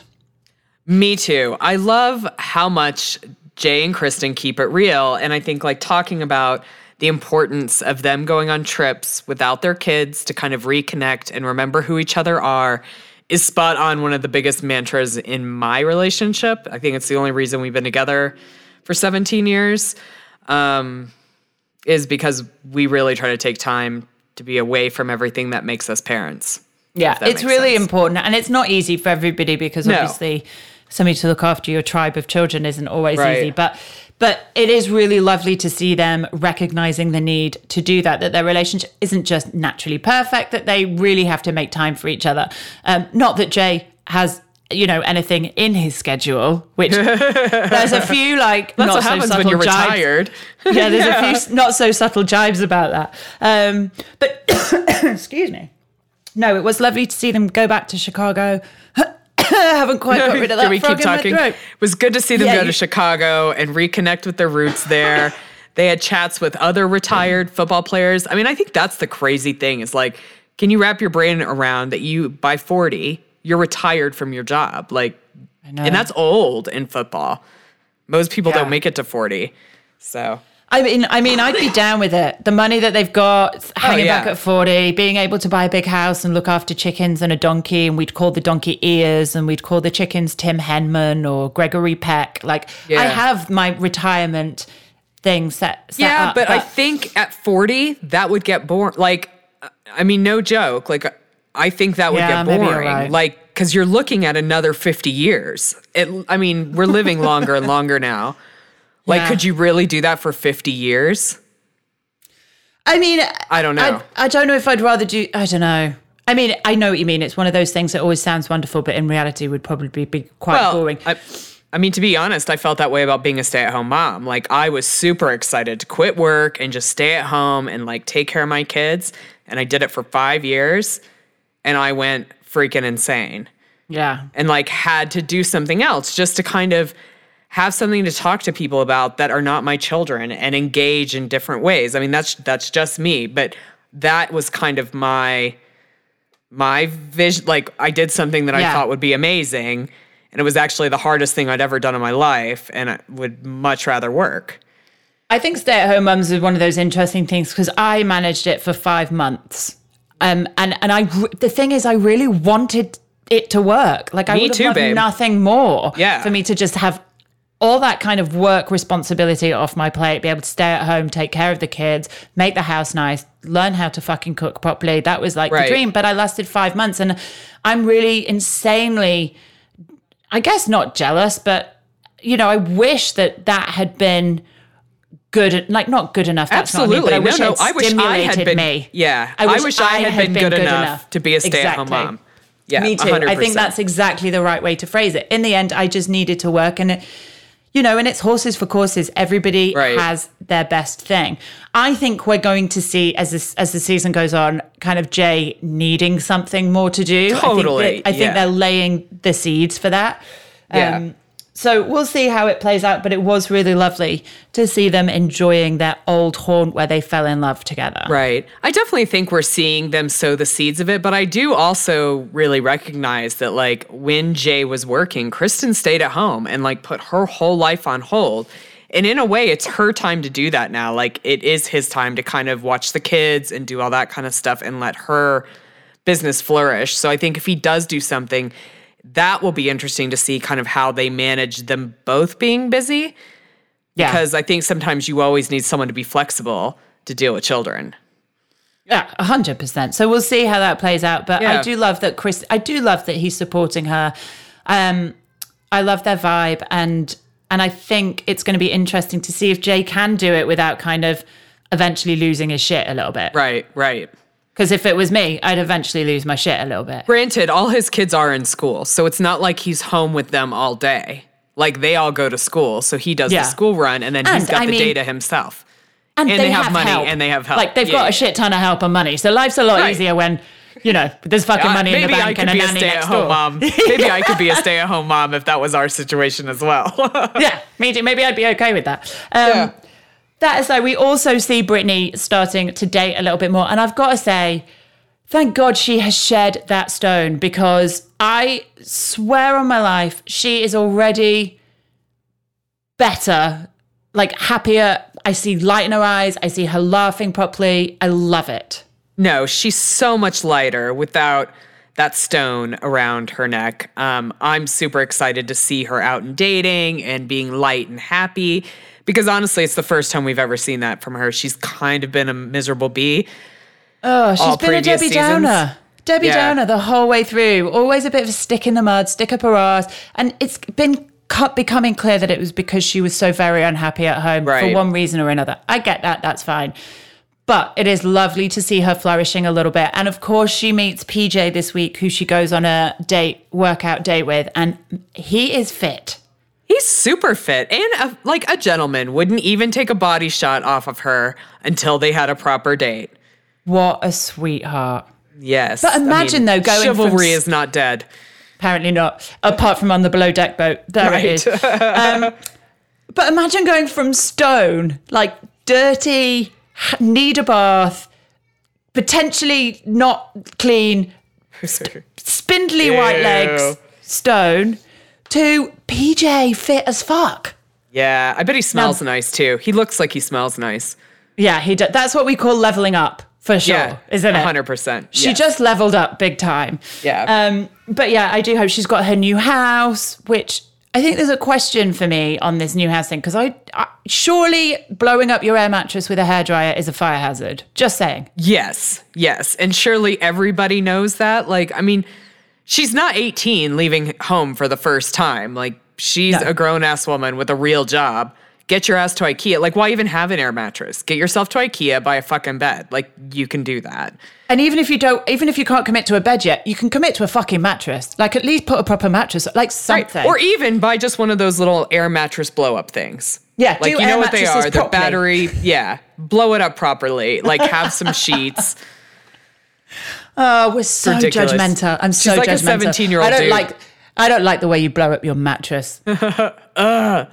Me too. I love how much Jay and Kristin keep it real. And I think like talking about the importance of them going on trips without their kids to kind of reconnect and remember who each other are is spot on one of the biggest mantras in my relationship. I think it's the only reason we've been together for 17 years. Um, is because we really try to take time to be away from everything that makes us parents. Yeah, it's really sense. important. And it's not easy for everybody because No. obviously somebody to look after your tribe of children isn't always Right. easy. But but it is really lovely to see them recognizing the need to do that, that their relationship isn't just naturally perfect, that they really have to make time for each other. Um, not that Jay has you know anything in his schedule which there's a few like That's not what so happens subtle when you're jibes. retired. yeah there's a few not so subtle jibes about that um but excuse me no it was lovely to see them go back to chicago haven't quite got rid of that Can we frog keep in talking? It was good to see them Yeah, go you- to Chicago and reconnect with their roots there. they had chats with other retired football players. I mean, I think that's the crazy thing is like, can you wrap your brain around that you by 40, you're retired from your job? Like, know. and that's old in football. Most people Yeah. don't make it to 40. So, I mean, I mean, I'd be down with it. The money that they've got, oh, hanging Oh, yeah. back at forty, being able to buy a big house and look after chickens and a donkey, and we'd call the donkey ears, and we'd call the chickens Tim Henman or Gregory Peck. Like, I have my retirement thing set. set yeah, up, but I think at 40, that would get boring. Like, I mean, no joke. Like, I think that would Yeah, get boring. right. Like, because you're looking at another 50 years. It, I mean, we're living longer and longer now. Like, Yeah. could you really do that for 50 years? I mean, I don't know. I, I don't know if I'd rather do. I don't know. I mean, I know what you mean. It's one of those things that always sounds wonderful, but in reality would probably be quite well, boring. I, I mean, to be honest, I felt that way about being a stay at home mom. Like, I was super excited to quit work and just stay at home and like take care of my kids. And I did it for five years and I went freaking insane. yeah. and like had to do something else just to kind of have something to talk to people about that are not my children and engage in different ways. I mean, that's that's just me, but that was kind of my my vision like I did something that I Yeah. thought would be amazing and it was actually the hardest thing I'd ever done in my life and I would much rather work. I think stay at home mums is one of those interesting things because I managed it for five months. Um, and, and I, the thing is, I really wanted it to work. Like, I Me would have too, loved babe. nothing more Yeah. for me to just have all that kind of work responsibility off my plate, be able to stay at home, take care of the kids, make the house nice, learn how to fucking cook properly. That was like Right. the dream. But I lasted five months and I'm really insanely, I guess not jealous, but you know, I wish that that had been good, like not good enough. That's Absolutely. I, mean, I wish no, no. had I wish I had been me. Yeah. I wish, I, had, been, good, enough, to be a stay-at-home Exactly. mom. Yeah. Me too. I think that's exactly the right way to phrase it. In the end, I just needed to work and it, you know, and it's horses for courses. Everybody Right. has their best thing. I think we're going to see as this, as the season goes on, kind of Jay needing something more to do. Totally, I think, that- I think yeah. they're laying the seeds for that. Yeah. Um, So we'll see how it plays out, but it was really lovely to see them enjoying their old haunt where they fell in love together. Right. I definitely think we're seeing them sow the seeds of it, but I do also really recognize that like when Jay was working, Kristin stayed at home and like put her whole life on hold. And in a way, it's her time to do that now. Like it is his time to kind of watch the kids and do all that kind of stuff and let her business flourish. So I think if he does do something, that will be interesting to see kind of how they manage them both being busy. Yeah. Because I think sometimes you always need someone to be flexible to deal with children. Yeah, a hundred percent. So we'll see how that plays out. But I do love that Chris. I do love that he's supporting her. Um, I love their vibe, and and I think it's going to be interesting to see if Jay can do it without kind of eventually losing his shit a little bit. Right, right. Because if it was me, I'd eventually lose my shit a little bit. Granted, all his kids are in school, so it's not like he's home with them all day. Like they all go to school, so he does Yeah. the school run and then he's got I the mean- data himself. And, And they have money help. and they have help. Like they've Yeah, got yeah. a shit ton of help and money. So life's a lot Right. easier when you know there's fucking Uh, money in the maybe bank and a nanny next stay-at-home door. mom. Maybe I could be a stay-at-home mom if that was our situation as well. yeah, me too. Maybe I'd be okay with that. Um, Yeah. That is like we also see Brittany starting to date a little bit more, and I've got to say, thank God she has shed that stone because I swear on my life she is already better, like happier. I see light in her eyes. I see her laughing properly. I love it. No, she's so much lighter without that stone around her neck. Um, I'm super excited to see her out and dating and being light and happy because honestly, it's the first time we've ever seen that from her. She's kind of been a miserable bee. Oh, she's been a Debbie seasons? Downer. Debbie Yeah. Downer the whole way through. Always a bit of a stick in the mud, stick up her ass. And it's been becoming clear that it was because she was so very unhappy at home for one reason or another. I get that. That's fine. But it is lovely to see her flourishing a little bit. And of course, she meets PJ this week, who she goes on a date, workout date with. And he is fit. He's super fit and a, like a gentleman. Wouldn't even take a body shot off of her until they had a proper date. What a sweetheart. Yes. But imagine, though, going from chivalry s- is not dead. Apparently not, apart from on the below deck boat. There Right. it is. Um, but imagine going from stone, like dirty, need a bath, potentially not clean, spindly white legs, stone, to PJ fit as fuck. Yeah, I bet he smells nice too. He looks like he smells nice. Yeah, he. does. that's what we call leveling up for sure, Yeah, isn't it? hundred percent. She just leveled up big time. Yeah. Um, but yeah, I do hope she's got her new house, which I think there's a question for me on this new house thing because I, I surely blowing up your air mattress with a hairdryer is a fire hazard. Just saying. Yes, yes. And surely everybody knows that. Like, I mean, she's not 18 leaving home for the first time. Like, she's No. a grown ass woman with a real job. Get your ass to IKEA. Like, why even have an air mattress? Get yourself to IKEA, buy a fucking bed. Like, you can do that. And even if you don't, even if you can't commit to a bed yet, you can commit to a fucking mattress. Like at least put a proper mattress, like something. Or even buy just one of those little air mattress blow up things. Yeah, Like, you know what they are. They're battery. Yeah. Blow it up properly. Like, have some sheets. Oh, we're so ridiculous. judgmental. I'm so She's like a judgmental. 17-year-old I don't dude. like. I don't like the way you blow up your mattress. I,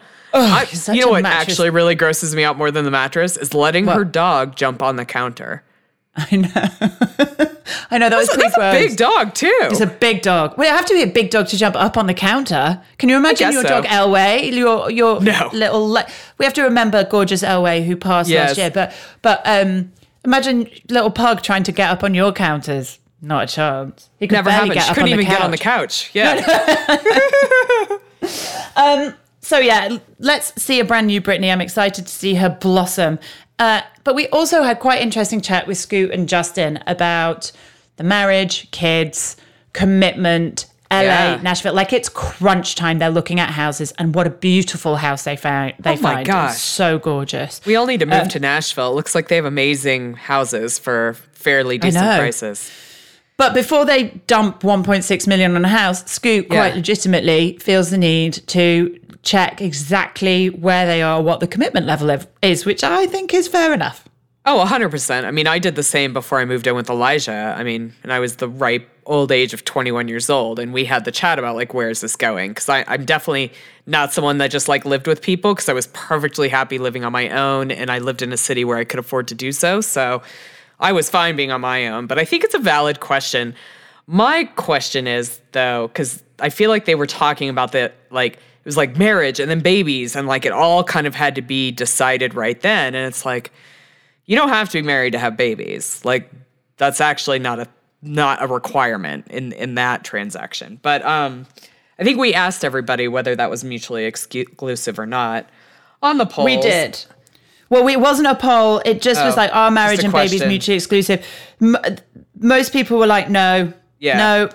such you know what mattress- actually really grosses me out more than the mattress is letting her dog jump on the counter. I know. I know that That's a big dog too. It's a big dog. Well, it have to be a big dog to jump up on the counter. Can you imagine guess your so. dog Elway? Your your No. little. Le- we have to remember gorgeous Elway who passed Yes. last year. But but um, imagine little pug trying to get up on your counters. Not a chance. He could Never barely happened. get She couldn't even get on the couch. Yeah. So yeah, let's see a brand new Brittany. I'm excited to see her blossom. Uh, but we also had quite interesting chat with Scoot and Justin about the marriage, kids, commitment, LA, Yeah. Nashville. Like it's crunch time. They're looking at houses, and what a beautiful house they found. They Oh my find. gosh. It's so gorgeous. we all need to move Uh, to Nashville. It looks like they have amazing houses for fairly decent prices. But before they dump 1.6 million on a house, Scoot quite Yeah. legitimately feels the need to check exactly where they are, what the commitment level of, is, which I think is fair enough. Oh, 100%. I mean, I did the same before I moved in with Elijah. I mean, and I was the ripe old age of 21 years old. And we had the chat about, like, where is this going? Because I'm definitely not someone that just, like, lived with people because I was perfectly happy living on my own. And I lived in a city where I could afford to do so. So I was fine being on my own. But I think it's a valid question. My question is, though, because I feel like they were talking about that like, it was like marriage and then babies. And, like, it all kind of had to be decided right then. And it's like, you don't have to be married to have babies. Like that's actually not a not a requirement in in that transaction. But um I think we asked everybody whether that was mutually exclusive or not on the poll. We did. Well, it wasn't a poll. It just oh, was like, are marriage and question. babies mutually exclusive? M- most people were like, no, yeah. no.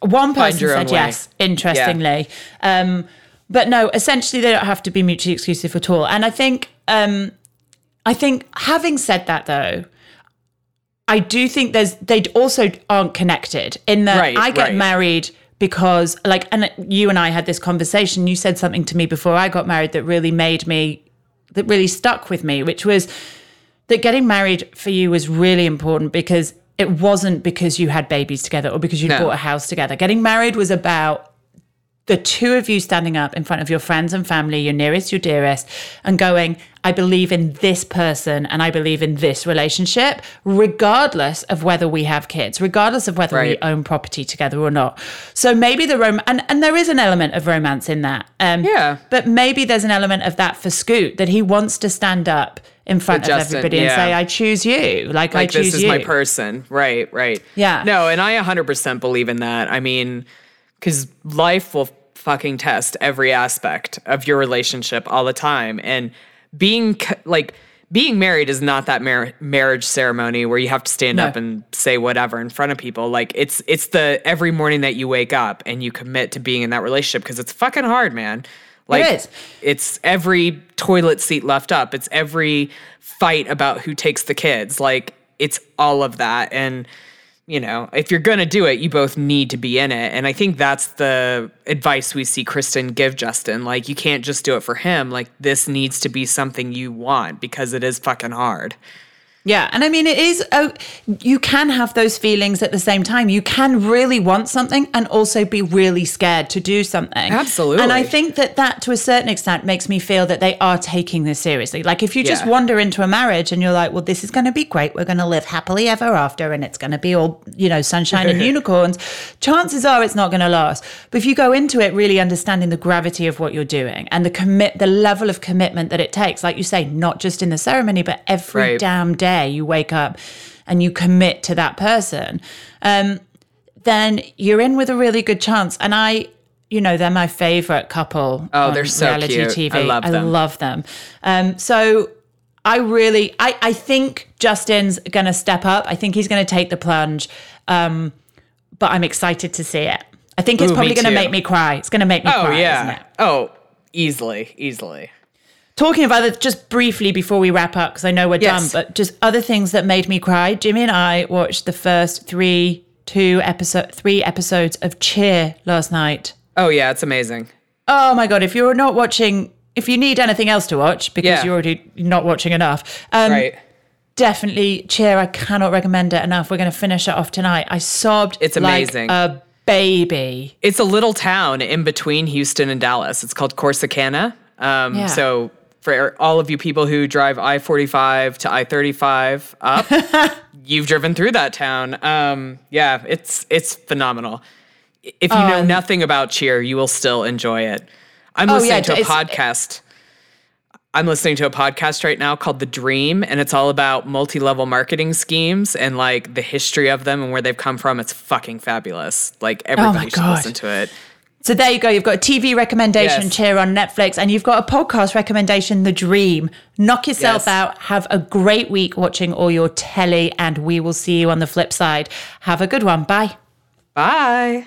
One person said yes, interestingly. Yeah. Um, but no, essentially, they don't have to be mutually exclusive at all. And I think um, I think having said that though, I do think there's they also aren't connected in that right, I get right. married because like and you and I had this conversation you said something to me before I got married that really made me that really stuck with me which was that getting married for you was really important because it wasn't because you had babies together or because you no. bought a house together getting married was about the two of you standing up in front of your friends and family, your nearest, your dearest, and going, I believe in this person and I believe in this relationship, regardless of whether we have kids, regardless of whether right. we own property together or not. So maybe the rom and, and there is an element of romance in that. Um, yeah. But maybe there's an element of that for Scoot that he wants to stand up in front of everybody and say, I choose you. Like, like I choose this is you. my person. Right, right. Yeah. No, and I 100% believe in that. I mean, because life will fucking test every aspect of your relationship all the time. And being like, being married is not that mar- marriage ceremony where you have to stand no. up and say whatever in front of people. Like it's it's the every morning that you wake up and you commit to being in that relationship because it's fucking hard, man. Like it is. It's every toilet seat left up. It's every fight about who takes the kids. Like it's all of that and you know, if you're going to do it, you both need to be in it. And I think that's the advice we see Kristin give Justin. Like, you can't just do it for him. Like, this needs to be something you want because it is fucking hard. Yeah. And I mean, it is, oh, you can have those feelings at the same time. You can really want something and also be really scared to do something. Absolutely. And I think that that to a certain extent makes me feel that they are taking this seriously. Like if you just yeah. wander into a marriage and you're like, well, this is going to be great. We're going to live happily ever after and it's going to be all, you know, sunshine and unicorns. Chances are it's not going to last. But if you go into it really understanding the gravity of what you're doing and the commit, the level of commitment that it takes, like you say, not just in the ceremony, but every right. damn day day you wake up and you commit to that person, um, then you're in with a really good chance. And I, you know, they're my favorite couple. Oh, they're so reality cute. TV. I love them. I love them. Um, so I really, I, I think Justin's going to step up. I think he's going to take the plunge. Um, but I'm excited to see it. I think it's Ooh, probably going to make me cry. It's going to make me oh, cry. Yeah. Oh, easily, easily. Talking of other, just briefly before we wrap up, because I know we're yes. done, but just other things that made me cry. Jimmy and I watched the first three, two episode, three episodes of Cheer last night. Oh yeah, it's amazing. Oh my god! If you're not watching, if you need anything else to watch because yeah. you're already not watching enough, um, right? Definitely Cheer. I cannot recommend it enough. We're going to finish it off tonight. I sobbed. It's amazing. Like a baby. It's a little town in between Houston and Dallas. It's called Corsicana. Um, yeah. So for all of you people who drive I 45 to I 35 up, you've driven through that town. Um, yeah, it's it's phenomenal. If you know um, nothing about cheer, you will still enjoy it. I'm oh, listening yeah, to a podcast. I'm listening to a podcast right now called The Dream, and it's all about multi level marketing schemes and like the history of them and where they've come from. It's fucking fabulous. Like oh everybody oh should God. listen to it. So there you go. You've got a TV recommendation, yes. Cheer on Netflix, and you've got a podcast recommendation, The Dream. Knock yourself yes. out. Have a great week watching all your telly, and we will see you on the flip side. Have a good one. Bye. Bye.